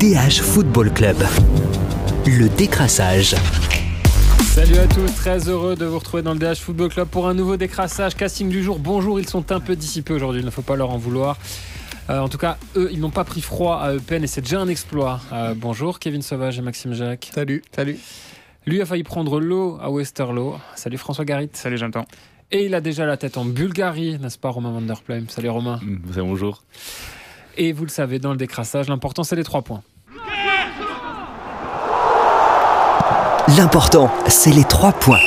DH Football Club. Le décrassage. Salut à tous, très heureux de vous retrouver dans le DH Football Club pour un nouveau décrassage. Casting du jour, bonjour, ils sont un peu dissipés aujourd'hui, il ne faut pas leur en vouloir. Euh, en tout cas, eux, ils n'ont pas pris froid à Eupen et c'est déjà un exploit. Euh, bonjour Kevin Sauvage et Maxime Jacques. Salut. Salut. Lui a failli prendre l'eau à Westerlo. Salut François Garit. Salut Jonathan. Et il a déjà la tête en Bulgarie, n'est-ce pas Romain Vanderplein Salut Romain. Mm, bonjour. Et vous le savez, dans le décrassage, l'important c'est les trois points. L'important, c'est les trois points.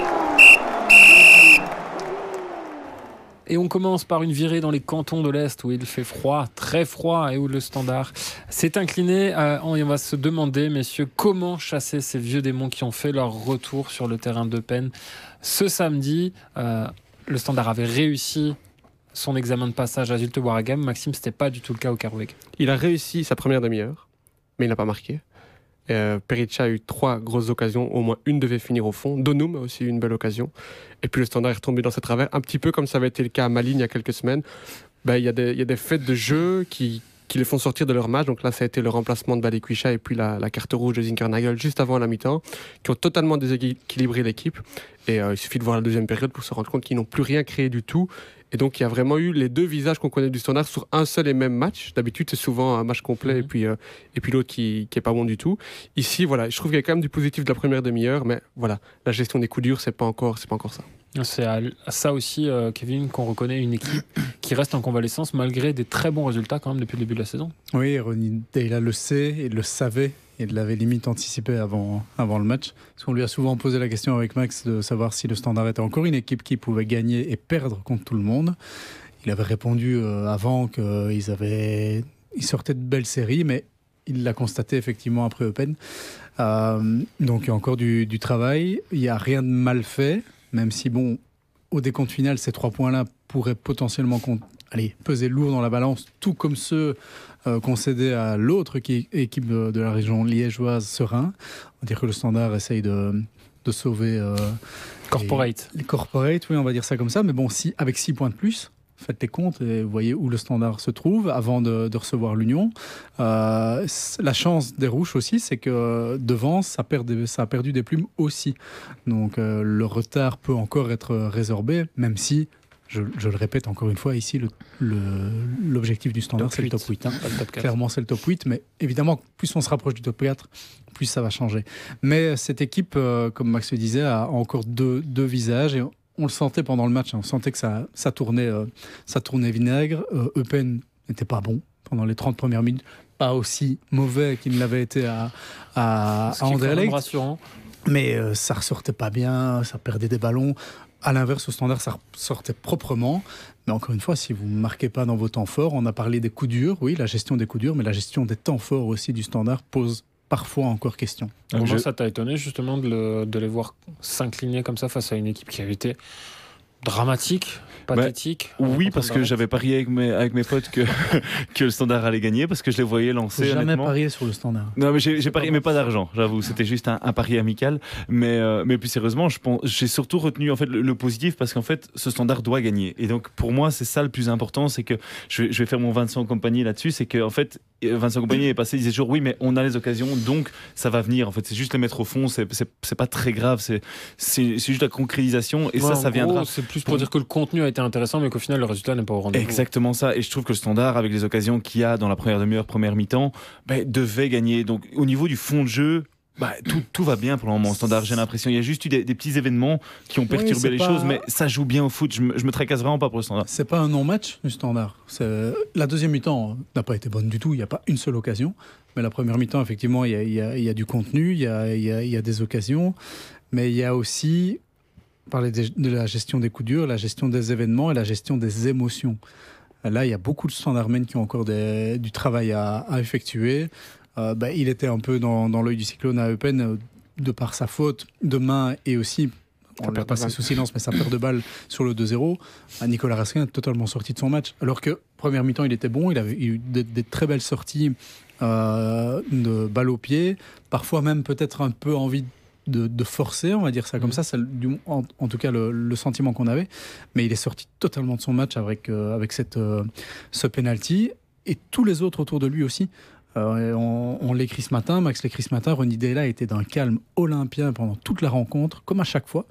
Et on commence par une virée dans les cantons de l'Est où il fait froid, très froid, et où le standard s'est incliné. Euh, on va se demander, messieurs, comment chasser ces vieux démons qui ont fait leur retour sur le terrain de peine ce samedi. Euh, le standard avait réussi son examen de passage à Zulte Waragam. Maxime, c'était pas du tout le cas au Carweg. Il a réussi sa première demi-heure, mais il n'a pas marqué. Euh, a eu trois grosses occasions, au moins une devait finir au fond. Donum a aussi eu une belle occasion. Et puis le standard est retombé dans ses travers, un petit peu comme ça avait été le cas à Malines il y a quelques semaines. Ben, il y, a des fêtes de jeu qui, qui les font sortir de leur match. Donc là, ça a été le remplacement de Balikwisha et puis la, carte rouge de Zinkernagel juste avant la mi-temps, qui ont totalement déséquilibré l'équipe. Et euh, il suffit de voir la deuxième période pour se rendre compte qu'ils n'ont plus rien créé du tout. Et donc, il y a vraiment eu les deux visages qu'on connaît du standard sur un seul et même match. D'habitude, c'est souvent un match complet et mhm. puis, euh, et puis l'autre qui, qui est pas bon du tout. Ici, voilà, je trouve qu'il y a quand même du positif de la première demi-heure, mais voilà, la gestion des coups durs, c'est pas encore, c'est pas encore ça. C'est à ça aussi, euh, Kevin, qu'on reconnaît une équipe qui reste en convalescence malgré des très bons résultats quand même depuis le début de la saison. Oui, Ronnie Dayla le sait et le savait il l'avait limite anticipé avant, avant le match. Parce qu'on lui a souvent posé la question avec Max de savoir si le Standard était encore une équipe qui pouvait gagner et perdre contre tout le monde. Il avait répondu euh, avant qu'ils ils sortaient de belles séries, mais il l'a constaté effectivement après Open. Euh, donc il y a encore du, du travail. Il n'y a rien de mal fait, même si bon, au décompte final, ces trois points-là pourraient potentiellement allez, peser lourd dans la balance, tout comme ceux euh, concédés à l'autre équipe de, la région liégeoise Serein. On va dire que le Standard essaye de, de sauver. Euh, corporate. Les, corporate, oui, on va dire ça comme ça. Mais bon, si, avec 6 points de plus, faites les comptes et voyez où le standard se trouve avant de, recevoir l'Union. Euh, la chance des Rouges aussi, c'est que devant, ça, perd ça, a perdu des plumes aussi. Donc le retard peut encore être résorbé, même si je, le répète encore une fois, ici, l'objectif le, du standard, c'est le top 8. Hein. Clairement, c'est le top 8, mais évidemment, plus on se rapproche du top 4, plus ça va changer. Mais cette équipe, euh, comme Max le disait, a encore deux, deux, visages, et on le sentait pendant le match, hein. on sentait que ça, ça, tournait, euh, ça tournait vinaigre. Euh, Eupen n'était pas bon pendant les 30 premières minutes, pas aussi mauvais qu'il ne l'avait été à, à, à Anderlecht. Mais euh, ça ressortait pas bien, ça perdait des ballons. À l'inverse, au standard, ça sortait proprement. Mais encore une fois, si vous ne marquez pas dans vos temps forts, on a parlé des coups durs, oui, la gestion des coups durs, mais la gestion des temps forts aussi du standard pose parfois encore question. Comment ça t'a étonné justement de, de les voir s'incliner comme ça face à une équipe qui avait été dramatique pathétique. oui, parce que j'avais parié avec mes, avec mes potes que, que le standard allait gagner, parce que je les voyais lancer. J'ai jamais parié sur le standard. Non, mais j'ai parié, mais pas d'argent, j'avoue. C'était juste un, pari amical. Mais, euh, mais plus sérieusement, j'ai surtout retenu en fait, le, positif, parce qu'en fait, ce standard doit gagner. Et donc, pour moi, c'est ça le plus important, c'est que je vais, je vais, faire mon Vincent Compagnie là-dessus, c'est qu'en en fait, Vincent Compagnie est passé, il disait toujours oui, mais on a les occasions, donc ça va venir. En fait, c'est juste les mettre au fond, c'est pas très grave, c'est juste la concrétisation, et ça, ça viendra. Plus pour dire que le contenu a été intéressant, mais qu'au final, le résultat n'est pas au rendez-vous. Exactement ça. Et je trouve que le standard, avec les occasions qu'il y a dans la première demi-heure, première mi-temps, ben, devait gagner. Donc, au niveau du fond de jeu, bah, tout, tout, va bien pour le moment standard, j'ai l'impression. Il y a juste eu des, petits événements qui ont perturbé les choses, mais ça joue bien au foot. Je me, je me tracasse vraiment pas pour le standard. C'est pas un non-match du standard. La deuxième mi-temps n'a pas été bonne du tout. Il n'y a pas une seule occasion. Mais la première mi-temps, effectivement, il y, a, il, y a, du contenu, il y a, il y a, des occasions. Mais il y a aussi, parler de la gestion des coups durs, la gestion des événements et la gestion des émotions. Là, il y a beaucoup de standardmen qui ont encore du travail à, effectuer. Euh, bah, il était un peu dans, l'œil du cyclone à Eupen euh, de par sa faute de main et aussi on l'a passé sous silence, mais sa perte de balle sur le 2-0, bah, Nicolas Raskin est totalement sorti de son match. Alors que, première mi-temps, il était bon, il avait eu des, très belles sorties euh, de balle au pied, parfois même peut-être un peu envie de de, forcer, on va dire ça comme mmh. ça, du, en, tout cas le, sentiment qu'on avait. Mais il est sorti totalement de son match avec, euh, avec cette, euh, ce penalty. Et tous les autres autour de lui aussi. Euh, on, on l'écrit ce matin, Max l'écrit ce matin, Ronny Dela était d'un calme olympien pendant toute la rencontre, comme à chaque fois.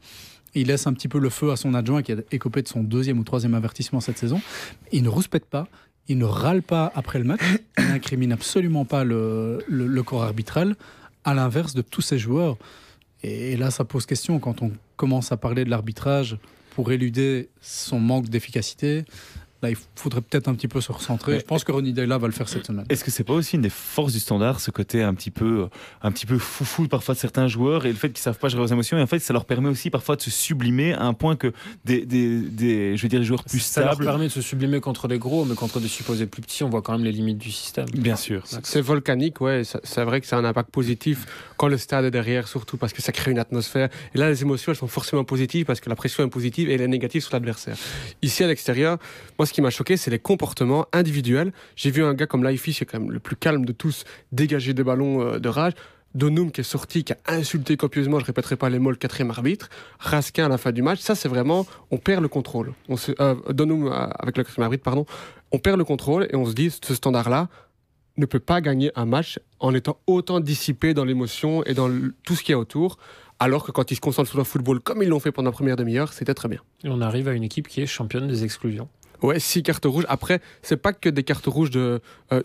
Il laisse un petit peu le feu à son adjoint qui a écopé de son deuxième ou troisième avertissement cette saison. Il ne rouspète pas, il ne râle pas après le match, il n'incrimine absolument pas le, le- le corps arbitral, à l'inverse de tous ses joueurs. Et, là, ça pose question quand on commence à parler de l'arbitrage pour éluder son manque d'efficacité. Là, il faudrait peut-être un petit peu se recentrer. Mais- Je pense que Ronny Dela va le faire cette semaine. Est-ce que c'est pas aussi une des forces du standard, ce côté un petit peu, un petit peu foufou parfois de certains joueurs et le fait qu'ils savent pas gérer leurs émotions et en fait ça leur permet aussi parfois de se sublimer à un point que des, des, des je veux dire des joueurs plus ça leur stables. permet de se sublimer contre les gros, mais contre des supposés plus petits, on voit quand même les limites du système. Bien sûr. C'est volcanique, ouais. C'est vrai que ça a un impact positif quand le stade est derrière, surtout parce que ça crée une atmosphère. Et là, les émotions, elles sont forcément positives parce que la pression est positive et elle est négative sur l'adversaire. Ici, à l'extérieur, moi, ce qui m'a choqué, c'est les comportements individuels. J'ai vu un gars comme Laifi, qui est quand même le plus calme de tous, dégager des ballons euh, de rage. Donum qui est sorti, qui a insulté copieusement, je répéterai pas les mots, le quatrième arbitre. Raskin à la fin du match. Ça, c'est vraiment, on perd le contrôle. On euh, Donum euh, avec le quatrième arbitre, pardon. On perd le contrôle et on se dit, ce standard-là, ne peut pas gagner un match en étant autant dissipé dans l'émotion et dans tout ce qu'il y a autour, alors que quand ils se concentrent sur le football comme ils l'ont fait pendant la première demi-heure, c'était très bien. Et on arrive à une équipe qui est championne des exclusions. Ouais, six cartes rouges. Après, c'est pas que des cartes rouges de. Euh,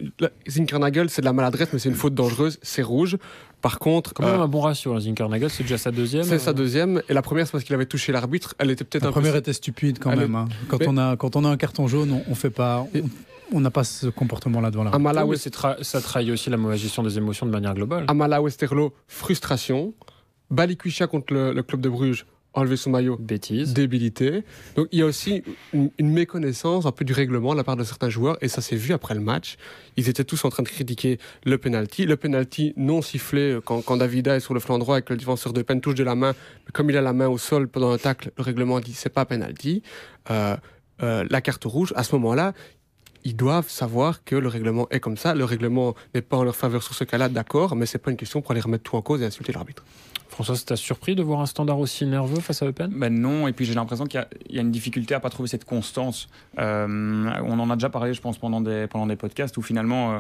Zinkernagel, c'est de la maladresse, mais c'est une faute dangereuse, c'est rouge. Par contre, Quand même euh, un bon ratio, hein, Zinkernagel, c'est déjà sa deuxième. c'est sa Euh, deuxième. Et la première, c'est parce qu'il avait touché l'arbitre. Elle était peut-être La un peu. première était stupide quand Elle même. hein. Quand, Mais- on a, quand on a un carton jaune, on, on fait pas. on- On n'a pas ce comportement-là devant la. Amala, oui, mais West- c'est tra- ça trahit aussi la mauvaise gestion des émotions de manière globale. Amala Westerlo, frustration. Balikwisha contre le, le club de Bruges, enlever son maillot. Bêtise. débilité. Donc il y a aussi une, une méconnaissance un peu du règlement de la part de certains joueurs et ça s'est vu après le match. Ils étaient tous en train de critiquer le penalty, le penalty non sifflé quand, quand Davida est sur le flanc droit et que le défenseur de peine touche de la main, mais comme il a la main au sol pendant un tacle, le règlement dit c'est pas penalty. Euh, euh, la carte rouge, à ce moment-là, ils doivent savoir que le règlement est comme ça. Le règlement n'est pas en leur faveur sur ce cas-là, d'accord, mais c'est pas une question pour aller remettre tout en cause et insulter l'arbitre. François, ça t'a surpris de voir un standard aussi nerveux face à Eupen Ben non, et puis j'ai l'impression qu'il y a- une difficulté à pas trouver cette constance. Euh, on en a déjà parlé, je pense, pendant des, podcasts où finalement euh,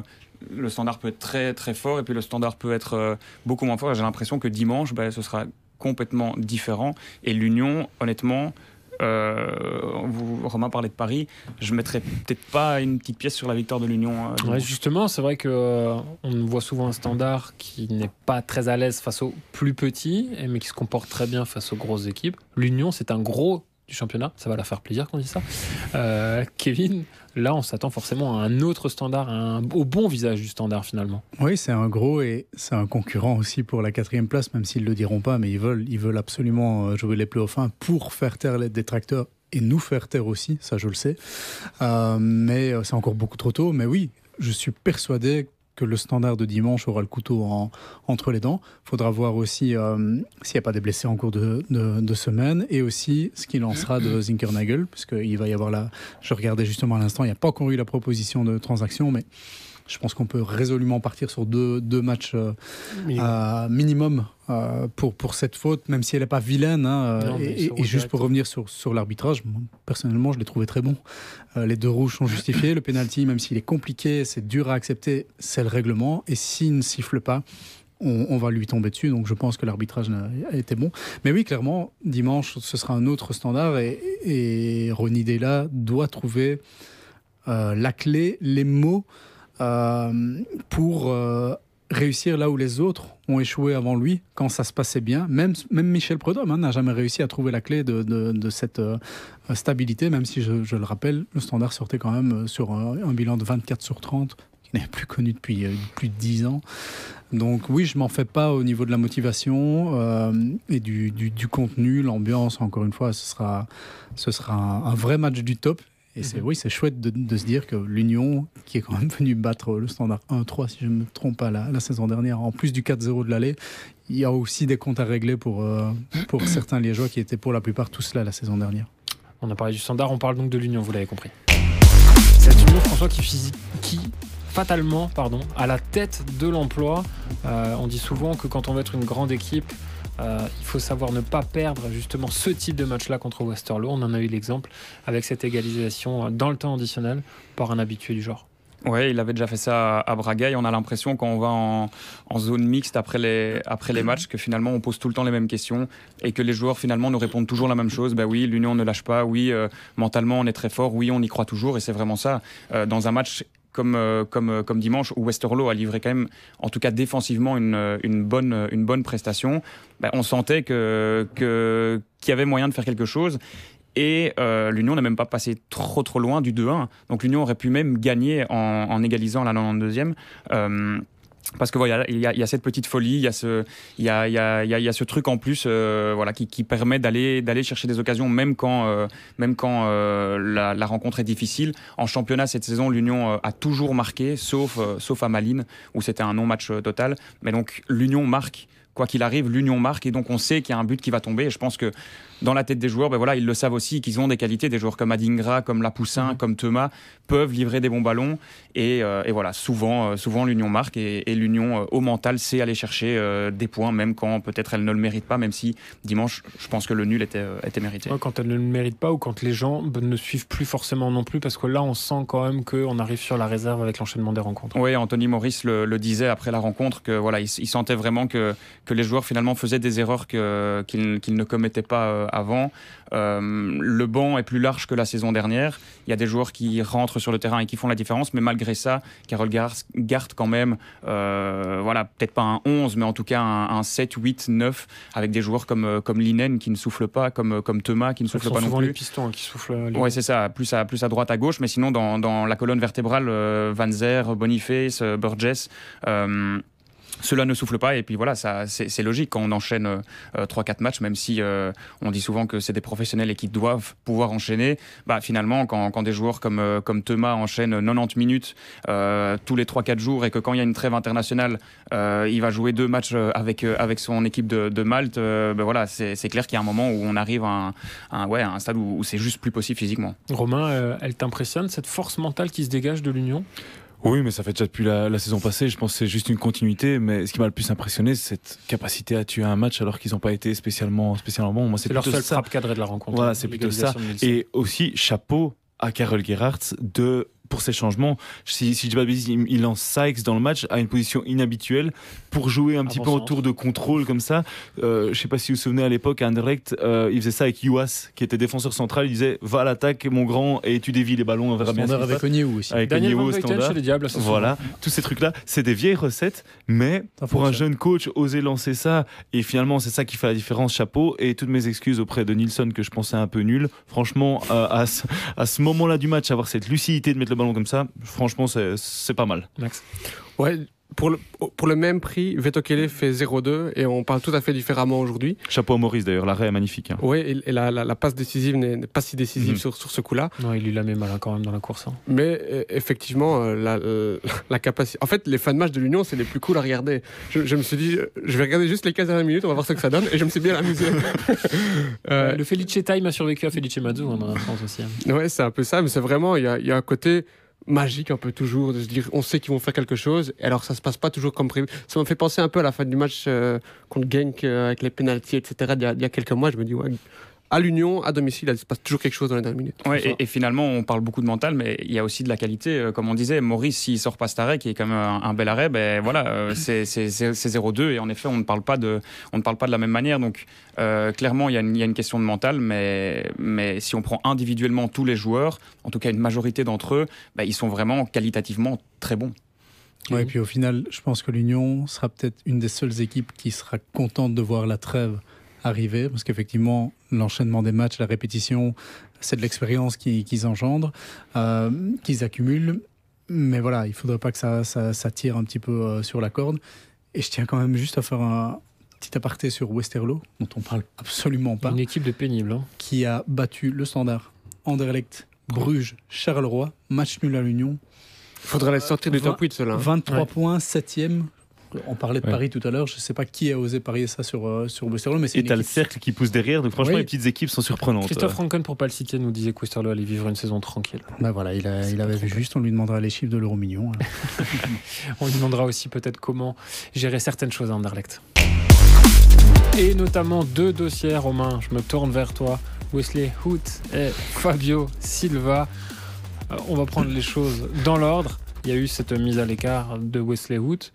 le standard peut être très très fort et puis le standard peut être euh, beaucoup moins fort. J'ai l'impression que dimanche, ben, ce sera complètement différent. Et l'Union, honnêtement, vous, Romain parlait de Paris, je mettrais peut-être pas une petite pièce sur la victoire de l'Union. euh, Ouais, justement, c'est vrai que euh, on voit souvent un standard qui n'est pas très à l'aise face aux plus petits, et- mais qui se comporte très bien face aux grosses équipes. L'Union, c'est un gros du championnat, ça va la faire plaisir qu'on dit ça. Euh, Kevin, là, on s'attend forcément à un autre standard, un- au bon visage du standard finalement. Oui, c'est un gros et c'est un concurrent aussi pour la quatrième place, même s'ils ne le diront pas, mais ils veulent, ils veulent absolument euh, jouer les playoffs 1 pour faire taire les détracteurs et nous faire taire aussi, ça je le sais. Euh, mais c'est encore beaucoup trop tôt. Mais oui, je suis persuadé que le standard de dimanche aura le couteau en- entre les dents. Il faudra voir aussi euh, s'il n'y a pas des blessés en cours de, semaine et aussi ce qu'il en sera de Zinkernagel, puisqu'il va y avoir la... Je regardais justement à l'instant, il n'y a pas encore eu la proposition de transaction, mais je pense qu'on peut résolument partir sur deux, deux matchs euh, minimum euh, pour, pour cette faute, même si elle n'est pas vilaine. hein, euh, Non, et, juste pour revenir sur, sur l'arbitrage, personnellement, je l'ai trouvé très bon. Euh, les deux rouges sont justifiés. Le penalty, même s'il est compliqué, c'est dur à accepter, c'est le règlement. Et s'il ne siffle pas, on, on va lui tomber dessus. Donc je pense que l'arbitrage a été bon. Mais oui, clairement, dimanche, ce sera un autre standard. Et, et Ronny Della doit trouver euh, la clé, les mots euh, pour euh, réussir là où les autres ont échoué avant lui, quand ça se passait bien. Même, Michel Prudhomme hein, n'a jamais réussi à trouver la clé de, cette euh, stabilité, même si, je, le rappelle, le standard sortait quand même sur un, bilan de 24 sur 30, qui n'est plus connu depuis plus de 10 ans. Donc oui, je m'en fais pas au niveau de la motivation et du, contenu, l'ambiance, encore une fois, ce sera, un vrai match du top. Et c'est oui, c'est chouette de, de se dire que l'Union, qui est quand même venu battre le standard 1-3, si je ne me trompe pas, la, la saison dernière, en plus du 4-0 de l'aller, il y a aussi des comptes à régler pour, euh, pour certains Liégeois qui étaient pour la plupart tous là la saison dernière. On a parlé du standard, on parle donc de l'Union, vous l'avez compris. Cette Union, François, qui fatalement, pardon, à la tête de l'emploi. Euh, on dit souvent que quand on veut être une grande équipe, euh, il faut savoir ne pas perdre justement ce type de match-là contre Westerlo. On en a eu l'exemple avec cette égalisation euh, dans le temps additionnel par un habitué du genre. Ouais, il avait déjà fait ça à Braga on a l'impression quand on va en, zone mixte après les, après les matchs que finalement on pose tout le temps les mêmes questions et que les joueurs finalement nous répondent toujours la même chose. Ben oui, l'Union ne lâche pas, oui, euh, mentalement on est très fort, oui, on y croit toujours et c'est vraiment ça. Dans un match comme, euh, comme, euh, comme dimanche où Westerlo a livré quand même, en tout cas défensivement, une, une, bonne, une bonne prestation, ben, on sentait que, qu'il y avait moyen de faire quelque chose. Et euh, l'Union n'a même pas passé trop trop loin du 2-1. Donc l'Union aurait pu même gagner en, en égalisant la 92e. Euh, parce que voilà, il y, a, y, a cette petite folie, il y a ce, y a, y a, y a ce truc en plus, euh, voilà, qui, qui, permet d'aller, chercher des occasions, même quand, euh, même quand euh, la, la, rencontre est difficile. En championnat cette saison, l'Union euh, a toujours marqué, sauf, euh, sauf à Malines où c'était un non-match total. Mais donc l'Union marque quoi qu'il arrive, l'Union marque et donc on sait qu'il y a un but qui va tomber. Et je pense que dans la tête des joueurs, ben voilà, ils le savent aussi qu'ils ont des qualités. Des joueurs comme Adingra, comme Lapoussin, mmh. comme Thomas peuvent livrer des bons ballons. Et, euh, et voilà, souvent, euh, souvent l'Union marque et, et l'Union euh, au mental sait aller chercher des points, même quand peut-être elle ne le mérite pas. Même si dimanche, je pense que le nul était, était mérité. Ouais, quand elle ne le mérite pas ou quand les gens ne suivent plus forcément non plus, parce que là, on sent quand même qu'on arrive sur la réserve avec l'enchaînement des rencontres. Oui, Anthony Maurice le, le, disait après la rencontre que voilà, il, il sentait vraiment que, que les joueurs finalement faisaient des erreurs qu'ils qu qu ne commettaient pas avant. Euh, le banc est plus large que la saison dernière. Il y a des joueurs qui rentrent sur le terrain et qui font la différence, mais malgré ça, Carole garde quand même, euh, voilà, peut-être pas un 11, mais en tout cas un, un 7, 8, 9, avec des joueurs comme, comme Linen qui ne souffle pas, comme, comme Thomas qui ne souffle pas non plus. les pistons qui soufflent. Oui, c'est ça, plus à, plus à droite, à gauche, mais sinon dans, dans la colonne vertébrale, euh, Van Zer, Boniface, euh, Burgess. Cela ne souffle pas et puis voilà ça c'est logique quand on enchaîne euh, 3-4 matchs même si euh, on dit souvent que c'est des professionnels et qui doivent pouvoir enchaîner. Bah, finalement quand, quand des joueurs comme, euh, comme Thomas enchaînent 90 minutes euh, tous les 3-4 jours et que quand il y a une trêve internationale il va jouer deux matchs avec, avec son équipe de, Malte ben voilà c'est clair qu'il y a un moment où on arrive à un, ouais, un stade où, où c'est juste plus possible physiquement. Romain elle t'impressionne cette force mentale qui se dégage de l'Union? Oui, mais ça fait déjà depuis la, la saison passée. Je pense que c'est juste une continuité. Mais ce qui m'a le plus impressionné, c'est cette capacité à tuer un match alors qu'ils n'ont pas été spécialement, spécialement bons. Moi, c'est leur seul frappe cadré de la rencontre. Voilà, c'est plutôt ça. Et aussi, chapeau à Carole Gerhardt de pour ces changements. Si, si je dis pas il, lance Sykes dans le match à une position inhabituelle pour jouer un petit peu autour de contrôle comme ça. Euh, je sais pas si vous vous souvenez à l'époque, à Anderlecht, euh, il faisait ça avec Youas, qui était défenseur central. Il disait Va à l'attaque, mon grand, et tu dévis les ballons. On verra bien. avec Onyewu aussi. Avec Daniel Onyewu standard. Chez les Diables, voilà, tous ces trucs-là, c'est des vieilles recettes, mais pour un jeune coach, oser lancer ça, et finalement, c'est ça qui fait la différence. Chapeau. Et toutes mes excuses auprès de Nilsson, que je pensais un peu nul. Franchement, euh, à ce, à ce moment-là du match, avoir cette lucidité de mettre le ballon comme ça, franchement, c'est pas mal. Max Ouais, pour le, pour le même prix, Vetokele fait 0-2 et on parle tout à fait différemment aujourd'hui. Chapeau à Maurice d'ailleurs, l'arrêt est magnifique. Hein. Oui, et, et la, la, la, passe décisive n'est pas si décisive mmh. sur, sur ce coup-là. Non, il lui la met mal quand même dans la course. Hein. Mais euh, effectivement, euh, la, la, capacité. En fait, les fins de match de l'Union, c'est les plus cool à regarder. Je, je, me suis dit, je vais regarder juste les 15 dernières minutes, on va voir ce que ça donne, et je me suis bien amusé. euh, le Felice Time a survécu à Felice Mazzu, dans un sens aussi. Hein. Ouais, c'est un peu ça, mais c'est vraiment, il y a, y a un côté magique un peu toujours de se dire on sait qu'ils vont faire quelque chose et alors ça se passe pas toujours comme prévu. Ça me fait penser un peu à la fin du match euh, contre Genk euh, avec les pénalties etc il y, a, il y, a, quelques mois. Je me dis ouais à l'Union, à domicile, il se passe toujours quelque chose dans les dernières minutes. Ouais, et, et, finalement, on parle beaucoup de mental, mais il y a aussi de la qualité. Euh, comme on disait, Maurice, s'il sort pas cet arrêt, qui est quand même un, un bel arrêt, ben voilà, euh, c'est 0-2. Et en effet, on ne parle pas de, on ne parle pas de la même manière. Donc, euh, clairement, il y, a une, il y, a une question de mental, mais, mais si on prend individuellement tous les joueurs, en tout cas une majorité d'entre eux, ben, ils sont vraiment qualitativement très bons. Ouais, et puis au final, je pense que l'Union sera peut-être une des seules équipes qui sera contente de voir la trêve arriver, parce qu'effectivement, l'enchaînement des matchs, la répétition, c'est de l'expérience qu'ils qu engendrent, euh, qu'ils accumulent. Mais voilà, il ne faudrait pas que ça, ça, ça, tire un petit peu euh, sur la corde. Et je tiens quand même juste à faire un petit aparté sur Westerlo, dont on parle absolument pas. Une équipe de pénibles. Hein. Qui a battu le standard, Anderlecht, Bruges, Charleroi, match nul à l'Union. Il faudrait les sortir du top 8, cela. 23 ouais. points, 7e, on parlait de ouais. Paris tout à l'heure, je ne sais pas qui a osé parier ça sur, euh, sur Westerlo. Mais et tu as le cercle qui pousse derrière, donc franchement, oui. les petites équipes sont surprenantes. Christophe Franken, pour pas le citer, nous disait que Westerlo allait vivre une saison tranquille. Ben voilà, il, a, il avait vu juste, on lui demandera les chiffres de l'euro million. Hein. on lui demandera aussi peut-être comment gérer certaines choses à Anderlecht. Et notamment deux dossiers, Romain, je me tourne vers toi. Wesley Hoot et Fabio Silva. Euh, on va prendre les choses dans l'ordre. il y a eu cette mise à l'écart de Wesley Hood.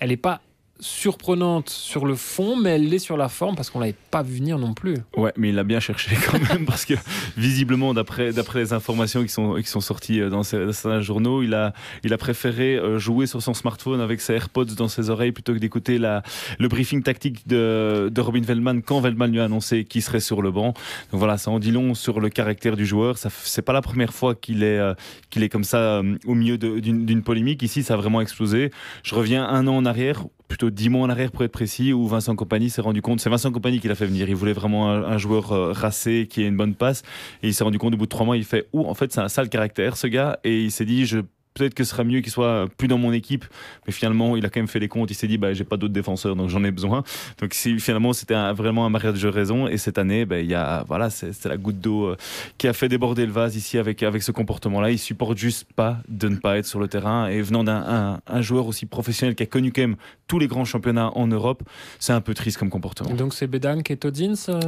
Elle n'est pas surprenante sur le fond, mais elle l'est sur la forme parce qu'on l'avait pas vu venir non plus. Ouais, mais il l'a bien cherché quand même parce que visiblement, d'après d'après les informations qui sont qui sont sorties euh, dans certains journaux, il a il a préféré euh, jouer sur son smartphone avec ses AirPods dans ses oreilles plutôt que d'écouter la le briefing tactique de, de Robin Veldman quand Veldman lui a annoncé qu'il serait sur le banc. Donc voilà, ça en dit long sur le caractère du joueur. Ça c'est pas la première fois qu'il est euh, qu'il est comme ça au milieu d'une polémique. Ici, ça a vraiment explosé. Je reviens un an en arrière plutôt dix mois en arrière pour être précis, où Vincent Compagnie s'est rendu compte, c'est Vincent Compagnie qui l'a fait venir, il voulait vraiment un, joueur euh, racé qui ait une bonne passe, et il s'est rendu compte au bout de trois mois, il fait, ou en fait c'est un sale caractère ce gars, et il s'est dit, je peut-être que ce serait mieux qu'il soit plus dans mon équipe. Mais finalement, il a quand même fait les comptes. Il s'est dit, bah, j'ai pas d'autres défenseurs, donc j'en ai besoin. Donc si, finalement, c'était vraiment un mariage de raison. Et cette année, bah, il y a, voilà, c'est la goutte d'eau euh, qui a fait déborder le vase ici avec, avec ce comportement-là. Il supporte juste pas de ne pas être sur le terrain. Et venant d'un un, joueur aussi professionnel qui a connu quand même tous les grands championnats en Europe, c'est un peu triste comme comportement. Donc c'est Bedan et Todins, euh,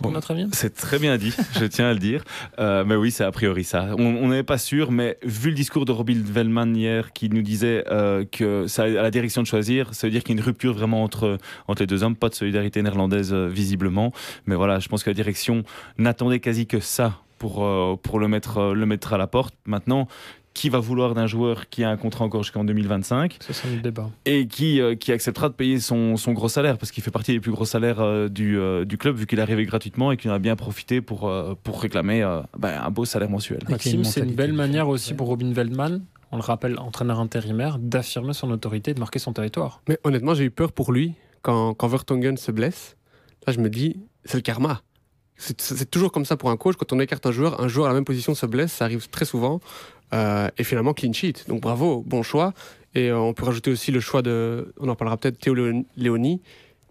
pour notre avis? C'est très bien dit, je tiens à le dire. Euh, mais oui, c'est a priori ça. On n'est pas sûr, mais vu le discours de Robin Velman hier qui nous disait euh, que ça à la direction de choisir, ça veut dire qu'il y a une rupture vraiment entre, entre les deux hommes, pas de solidarité néerlandaise euh, visiblement. Mais voilà, je pense que la direction n'attendait quasi que ça pour, euh, pour le, mettre, le mettre à la porte. Maintenant, qui va vouloir d'un joueur qui a un contrat encore jusqu'en 2025 C'est le débat. Et qui, qui acceptera de payer son, son gros salaire, parce qu'il fait partie des plus gros salaires du, du, club, vu qu'il est arrivé gratuitement et qu'il en a bien profité pour, pour réclamer ben, un beau salaire mensuel. Maxime, c'est une belle manière aussi pour Robin Veldman on le rappelle, entraîneur intérimaire, d'affirmer son autorité de marquer son territoire. Mais honnêtement, j'ai eu peur pour lui quand, quand Vertonghen se blesse. Là, je me dis, c'est le karma. C'est toujours comme ça pour un coach. Quand on écarte un joueur, un joueur à la même position se blesse, ça arrive très souvent. Euh, et finalement, clean sheet. Donc bravo, bon choix. Et euh, on peut rajouter aussi le choix de, on en parlera peut-être, Théo Léoni,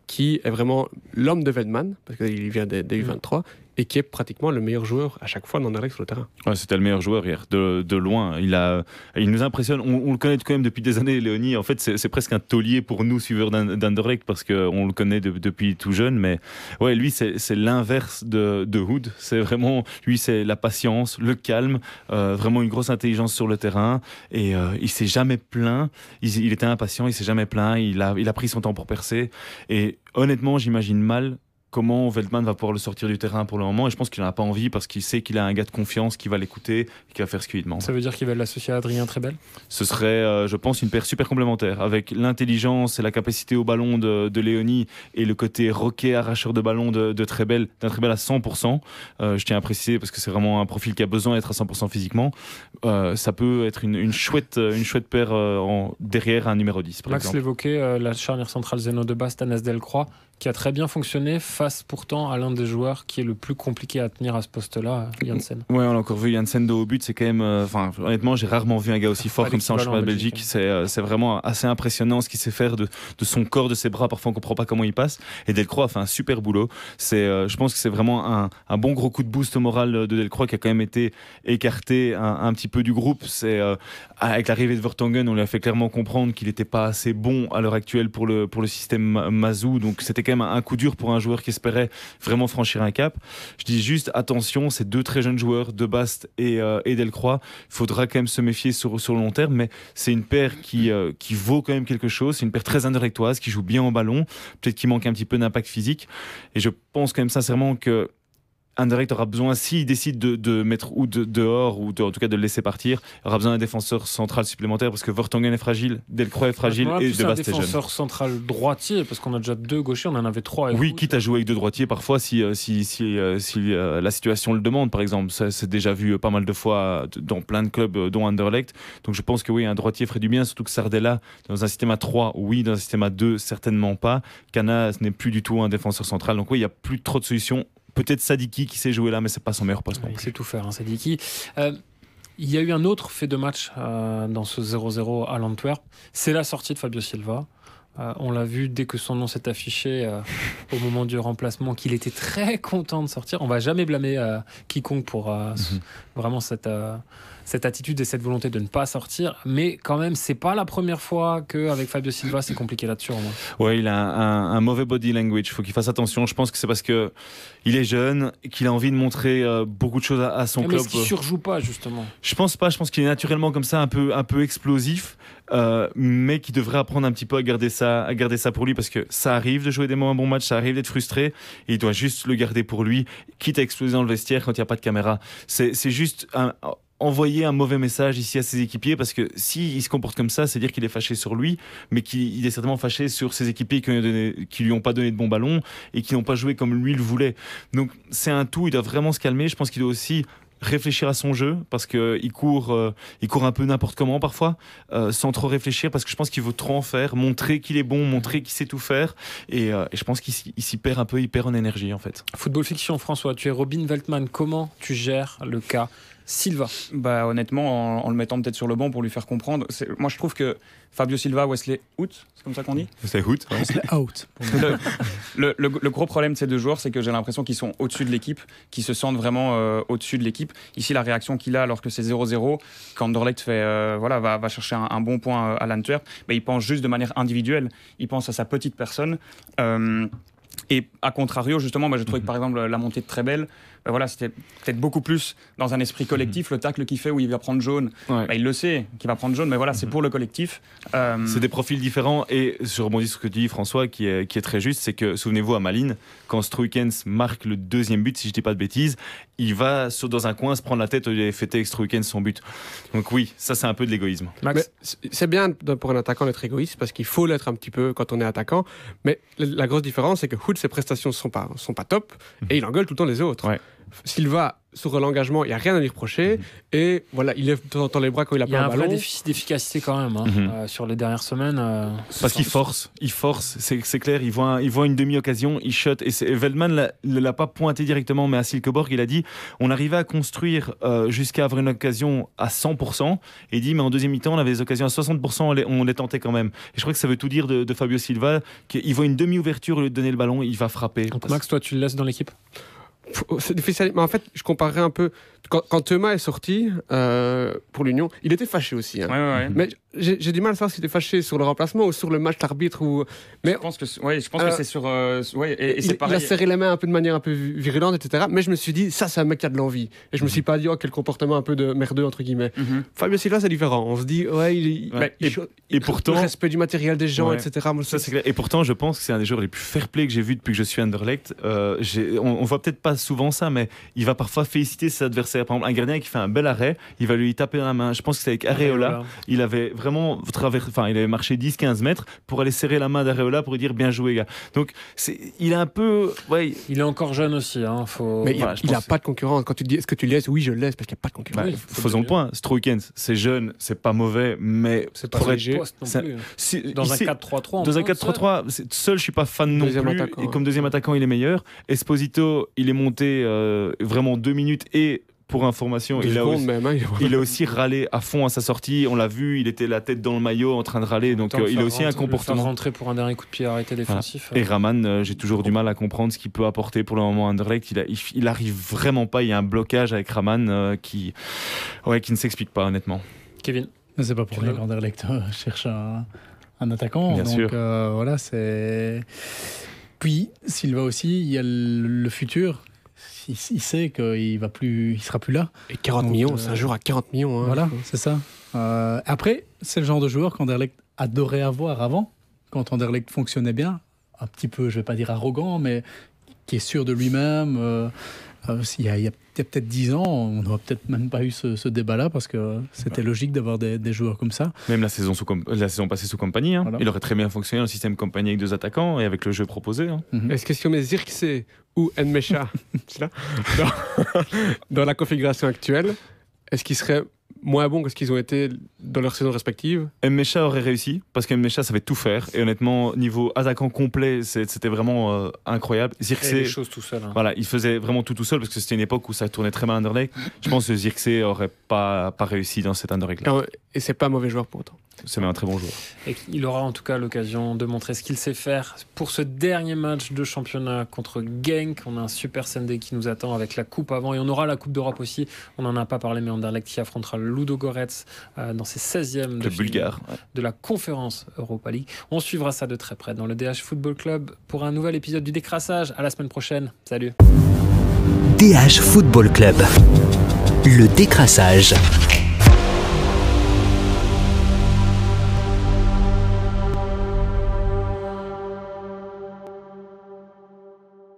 qui est vraiment l'homme de Veldman, parce qu'il vient des, des U23, et qui est pratiquement le meilleur joueur à chaque fois d'Anderlecht sur le terrain. Ouais, c'était le meilleur joueur hier, de, de, loin. Il, a, il nous impressionne. On, le connaît quand même depuis des années, Léonie. En fait, c'est presque un taulier pour nous, suiveurs d'Anderlecht, parce qu'on le connaît depuis tout jeune. Mais ouais, lui, c'est l'inverse de, de, Hood. C'est vraiment, lui, c'est la patience, le calme, euh, vraiment une grosse intelligence sur le terrain. Et euh, il s'est jamais plaint. Il, il, était impatient, il s'est jamais plaint. Il a, il a pris son temps pour percer. Et honnêtement, j'imagine mal comment Veltman va pouvoir le sortir du terrain pour le moment. Et je pense qu'il n'en a pas envie parce qu'il sait qu'il a un gars de confiance qui va l'écouter et qui va faire ce qu'il demande. Ça veut dire qu'il va l'associer à Adrien Trebel Ce serait, euh, je pense, une paire super complémentaire avec l'intelligence et la capacité au ballon de, de Léonie et le côté roquet, arracheur de ballon de, de Trebel, d'un Trebel à 100%. Euh, je tiens à préciser parce que c'est vraiment un profil qui a besoin d'être à 100% physiquement. Euh, ça peut être une, une, chouette, une chouette paire en, derrière un numéro 10. Par Max l'évoquait, la charnière centrale Zeno de Basse, Tanas Delcroix qui a très bien fonctionné face pourtant à l'un des joueurs qui est le plus compliqué à tenir à ce poste-là, Janssen. Ouais, on a encore vu Janssen de haut but, c'est quand même. Euh, enfin, honnêtement, j'ai rarement vu un gars aussi fort comme ça en championnat de Belgique. Belgique. Euh, c'est vraiment assez impressionnant ce qu'il sait faire de, de, son corps, de ses bras. Parfois, on comprend pas comment il passe. Et Delcroix a fait un super boulot. C'est, euh, je pense que c'est vraiment un, un, bon gros coup de boost au moral de Delcroix qui a quand même été écarté un, un petit peu du groupe. C'est avec l'arrivée de Vertonghen, on lui a fait clairement comprendre qu'il n'était pas assez bon à l'heure actuelle pour le pour le système Mazou. Donc c'était un coup dur pour un joueur qui espérait vraiment franchir un cap. Je dis juste attention, ces deux très jeunes joueurs, De Bast et, euh, Delcroix, il faudra quand même se méfier sur, sur le long terme, mais c'est une paire qui, euh, qui vaut quand même quelque chose. C'est une paire très indirectoise, qui joue bien au ballon, peut-être qu'il manque un petit peu d'impact physique. Et je pense quand même sincèrement que Indirect aura besoin, s'il décide de, de, mettre ou de, dehors, ou en tout cas de le laisser partir, aura besoin d'un défenseur central supplémentaire parce que Vertonghen est fragile, Delcroix est fragile et De Bast est jeune. un défenseur central droitier parce qu'on a déjà deux gauchers, on en avait trois. Oui, quitte à jouer avec deux droitiers parfois si, euh, si, si, euh, si euh, la situation le demande, par exemple. Ça c'est déjà vu pas mal de fois dans plein de clubs, dont Anderlecht. Donc je pense que oui, un droitier ferait du bien, surtout que Sardella, dans un système à 3, oui, dans un système à 2, certainement pas. Cana, ce n'est plus du tout un défenseur central. Donc oui, il n'y a plus trop de solutions peut-être Sadiki qui s'est joué là, mais c'est pas son meilleur poste. il sait tout faire, hein, Sadiki. Euh, il y a eu un autre fait de match euh, dans ce 0-0 à l'Antwerp. C'est la sortie de Fabio Silva. Euh, on l'a vu dès que son nom s'est affiché au moment du remplacement, qu'il était très content de sortir. On va jamais blâmer quiconque pour mhm. vraiment cette cette attitude et cette volonté de ne pas sortir. Mais quand même, c'est pas la première fois qu'avec Fabio Silva, c'est compliqué là-dessus. Ouais, il a un, un mauvais body language. Il faut qu'il fasse attention. Je pense que c'est parce que il est jeune qu'il a envie de montrer euh, beaucoup de choses à, à son Mais club. est-ce qu'il surjoue pas, justement Je pense pas. Je pense qu'il est naturellement comme ça, un peu, un peu explosif, euh, mais qui devrait apprendre un petit peu à garder ça, à garder ça pour lui, parce que ça arrive de jouer des moins bons matchs, ça arrive d'être frustré, et il doit juste le garder pour lui, quitte à exploser dans le vestiaire quand il n'y a pas de caméra. C'est juste un- envoyer un mauvais message ici à ses équipiers, parce que s'il il se comporte comme ça, c'est dire qu'il est fâché sur lui, mais qu'il il est certainement fâché sur ses équipiers qui, lui qui lui ont pas donné de bons ballons et qui n'ont pas joué comme lui le voulait. Donc c'est un tout. Il doit vraiment se calmer. Je pense qu'il doit aussi réfléchir à son jeu parce que il court euh, il court un peu n'importe comment parfois euh, sans trop réfléchir parce que je pense qu'il veut trop en faire montrer qu'il est bon montrer qu'il sait tout faire et, euh, et je pense qu'il s'y il s'y perd un peu il perd en énergie en fait Football Fiction, François, tu es Robin Veltman. Comment tu gères le cas Silva Bah honnêtement, en, en le mettant peut-être sur le banc pour lui faire comprendre. c'est- Moi je trouve que Fabio Silva, Wesley Hout, c'est comme ça qu'on dit? C'est Hout C'est out. pour moi. le, le- le gros problème de ces deux joueurs, c'est que j'ai l'impression qu'ils sont au-dessus de l'équipe, qu'ils se sentent vraiment euh, au-dessus de l'équipe. Ici, la réaction qu'il a alors que c'est 0-0, quand Anderlecht fait, euh, voilà, va, va chercher un, un bon point euh, à l'Antwerp, mais il pense juste de manière individuelle. Il pense à sa petite personne. Euh, et à contrario, justement, je trouvais que par exemple la montée de très belle, ben voilà, c'était peut-être beaucoup plus dans un esprit collectif. Le tacle qu'il fait où il va prendre jaune, Ouais. ben, il le sait qu'il va prendre jaune, mais voilà, c'est pour le collectif. Euh, C'est des profils différents et je rebondis sur ce que tu dis François qui est, qui est très juste, c'est que souvenez-vous à Malines, quand Struikens marque le deuxième but, si je dis pas de bêtises, il va sur- dans un coin se prendre la tête et fêter avec Struikens son but. Donc oui, ça c'est un peu de l'égoïsme. C'est- bien pour un attaquant d'être égoïste parce qu'il faut l'être un petit peu quand on est attaquant. Mais la, grosse différence, c'est que Hood, ses prestations sont pas, sont pas top et il engueule tout le temps les autres. Ouais. Silva, sur l'engagement, il n'y a rien à lui reprocher. Et voilà, il lève de temps en temps les bras quand il a Il y a pas un un vrai ballon. déficit d'efficacité quand même hein, Mhm. euh, sur les dernières semaines. euh, Parce qu'il force, il force, c'est clair, il voit, un- il voit une demi-occasion, il shot. Et, et Veldman l'a- ne l'a pas pointé directement, mais à Silkeborg, il a dit on arrivait à construire euh, jusqu'à avoir une occasion à 100%. Et il dit mais en deuxième mi-temps, on avait des occasions à 60%, on les, on les tentait quand même. Et je crois que ça veut tout dire de, de Fabio Silva, qu'il voit une demi-ouverture au lieu de donner le ballon, il va frapper. Donc Max, toi, tu le laisses dans l'équipe? C'est difficile. Mais en fait, je comparerais un peu. Quand, quand Thomas est sorti euh, pour l'Union, il était fâché aussi. hein. ouais, ouais, ouais. Mais j'ai j'ai du mal à savoir s'il était fâché sur le remplacement ou sur le match d'arbitre. Ou... Mais Je pense que, c'est- ouais, je pense Euh, que c'est sur. euh, ouais, et, et il, c'est il pareil. a serré les mains un peu de manière un peu virulente, etc. Mais je me suis dit, ça, c'est un mec qui a de l'envie. Et je me suis pas dit, oh, quel comportement un peu de merdeux, entre guillemets. Mhm. Fabio Silva, c'est différent. On se dit, ouais, il, il- Et- il- et pourtant- Le respect du matériel des gens, Ouais. etc. Moi, Ça, c'est clair. Et pourtant, je pense que c'est un des joueurs les plus fair-play que j'ai vu depuis que je suis Anderlecht. Euh, on, on voit peut-être pas souvent ça, mais il va parfois féliciter ses adversaires. Par exemple, un gardien qui fait un bel arrêt, il va lui taper dans la main. Je pense que c'est avec Areola. Il avait vraiment travers, enfin, il avait marché 10-15 mètres pour aller serrer la main d'Areola pour lui dire bien joué, gars. Donc, c'est, il est un peu, ouais, Il est encore jeune aussi. Hein, faut... Mais il Voilà, je il a pense pas de concurrence. Quand tu dis, est-ce que tu laisses? Oui, je le laisse parce qu'il n'y a pas de concurrence. bah, Oui, faut faisons le le point. Struikens, c'est jeune, c'est pas mauvais, mais c'est pas si- Dans un ici- 4-3-3. en Dans un pointe, 4-3-3, c'est- seul je suis pas fan non Deuxième plus. attaquant, et comme deuxième attaquant, il est meilleur. Esposito, il est monté euh, vraiment deux minutes et pour information, il a, aussi, même. hein, il- il a aussi râlé à fond à sa sortie. On l'a vu, il était la tête dans le maillot en train de râler. Donc euh, il a aussi un comportement. rentrer pour un dernier coup de pied arrêté défensif. Et Raman, euh, j'ai toujours du mal à comprendre ce qu'il peut apporter pour le moment à Anderlecht. Il, a- il, il arrive vraiment pas. Il y a un blocage avec Raman euh, qui, ouais, qui ne s'explique pas honnêtement. Kevin. C'est pas pour rien qu'Anderlecht euh, cherche un, un attaquant. Bien donc sûr. euh, voilà, c'est. Puis Silva aussi, il y a le, le futur. Il, il sait qu'il va plus, il sera plus là. Et 40 Donc, millions, euh, c'est un jour à 40 millions. hein. Voilà, c'est ça. Euh, après, c'est le genre de joueur qu'Anderlecht adorait avoir avant, quand Anderlecht fonctionnait bien. Un petit peu, je vais pas dire arrogant, mais qui est sûr de lui-même. Euh, euh, il y a, peut-être 10 ans, on n'aurait peut-être même pas eu ce, ce débat-là parce que c'était logique d'avoir des, des joueurs comme ça. Même la saison, sous com- la saison passée sous compagnie, hein. Voilà. il aurait très bien fonctionné dans le système compagnie avec deux attaquants et avec le jeu proposé. hein. Mhm. Est-ce que si on met Zirkzee ou Nmecha c'est là, dans, dans la configuration actuelle, est-ce qu'ils seraient moins bons que ce qu'ils ont été dans leur saison respective Mmecha aurait réussi parce qu'Mmecha savait tout faire et honnêtement niveau attaquant complet c'était vraiment euh, incroyable. Les Zirkzee, choses tout seul. hein. voilà, il faisait vraiment tout tout seul parce que c'était une époque où ça tournait très mal à Anderlecht. Je pense que Zirkzee aurait pas pas réussi dans cet Anderlecht. Et, en- et c'est pas un mauvais joueur pour autant. C'est un très bon joueur. Et il aura en tout cas l'occasion de montrer ce qu'il sait faire pour ce dernier match de championnat contre Genk. On a un super Sunday qui nous attend avec la coupe avant et on aura la Coupe d'Europe aussi. On n'en a pas parlé, mais Anderlecht qui affrontera Ludo Goretz euh, dans ses 16e de, bulgare, de la conférence Europa League. On suivra ça de très près dans le DH Football Club pour un nouvel épisode du décrassage. À la semaine prochaine. Salut. DH Football Club. Le décrassage.